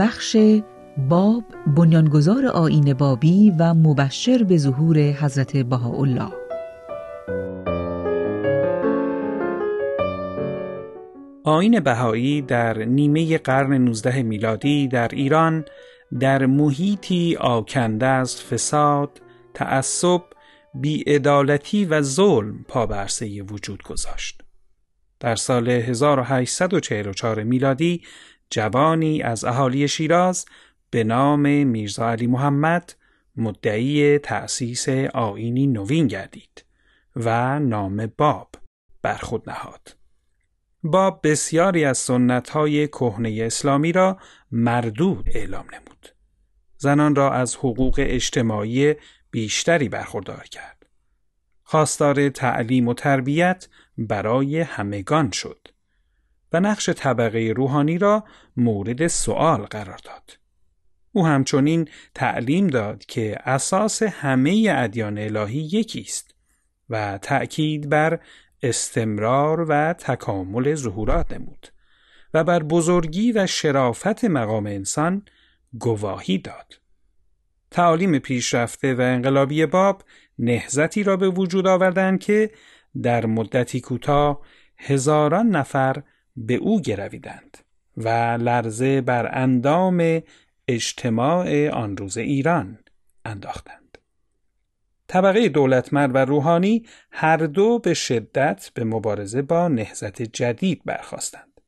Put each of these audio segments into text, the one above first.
بخش باب بنیانگذار آین بابی و مبشر به ظهور حضرت بهاءالله آین بهایی در نیمه قرن 19 میلادی در ایران در محیطی آکنده از فساد، تعصب، بیعدالتی و ظلم پابرسه وجود گذاشت. در سال 1844 میلادی جوانی از اهالی شیراز به نام میرزا علی محمد مدعی تأسیس آینی نوین گردید و نام باب بر خود نهاد. باب بسیاری از سنتهای کهنه اسلامی را مردود اعلام نمود. زنان را از حقوق اجتماعی بیشتری برخوردار کرد. خواستار تعلیم و تربیت برای همگان شد و نقش طبقه روحانی را مورد سوال قرار داد. او همچنین تعلیم داد که اساس همه ادیان الهی یکی است و تأکید بر استمرار و تکامل ظهورات نمود و بر بزرگی و شرافت مقام انسان گواهی داد. تعالیم پیشرفته و انقلابی باب نهزتی را به وجود آوردند که در مدتی کوتاه هزاران نفر به او گرویدند و لرزه بر اندام اجتماع آن روز ایران انداختند. طبقه دولتمرد و روحانی هر دو به شدت به مبارزه با نهزت جدید برخواستند.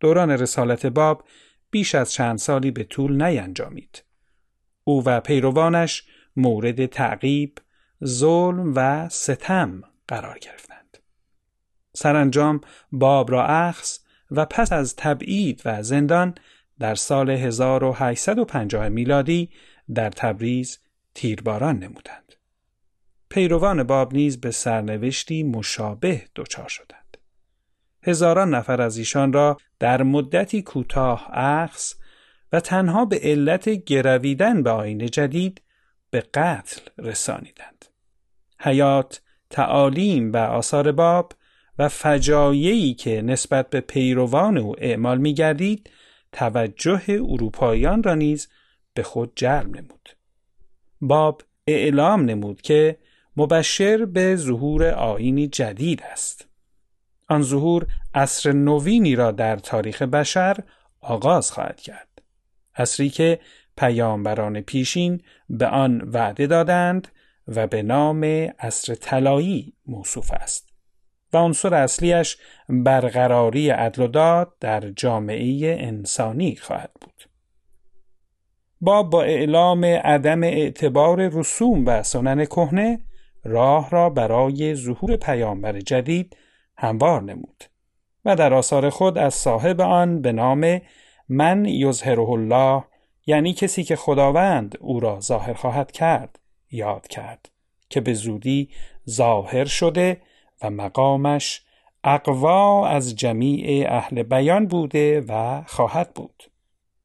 دوران رسالت باب بیش از چند سالی به طول نینجامید. او و پیروانش مورد تعقیب، ظلم و ستم قرار گرفتند. سرانجام باب را اخص و پس از تبعید و زندان در سال 1850 میلادی در تبریز تیرباران نمودند. پیروان باب نیز به سرنوشتی مشابه دچار شدند. هزاران نفر از ایشان را در مدتی کوتاه اخص و تنها به علت گرویدن به آین جدید به قتل رسانیدند. حیات، تعالیم و آثار باب و فجایعی که نسبت به پیروان او اعمال می گردید توجه اروپاییان را نیز به خود جلب نمود. باب اعلام نمود که مبشر به ظهور آینی جدید است. آن ظهور عصر نوینی را در تاریخ بشر آغاز خواهد کرد. عصری که پیامبران پیشین به آن وعده دادند و به نام عصر طلایی موصوف است و عنصر اصلیش برقراری عدل و داد در جامعه انسانی خواهد بود. باب با اعلام عدم اعتبار رسوم و سنن کهنه راه را برای ظهور پیامبر جدید هموار نمود و در آثار خود از صاحب آن به نام من یظهره الله یعنی کسی که خداوند او را ظاهر خواهد کرد یاد کرد که به زودی ظاهر شده و مقامش اقوا از جمیع اهل بیان بوده و خواهد بود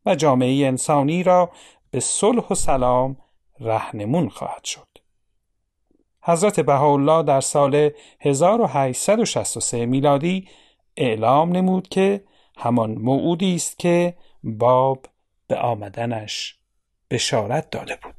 و جامعه انسانی را به صلح و سلام رهنمون خواهد شد. حضرت بهاءالله در سال 1863 میلادی اعلام نمود که همان موعودی است که باب به آمدنش بشارت داده بود.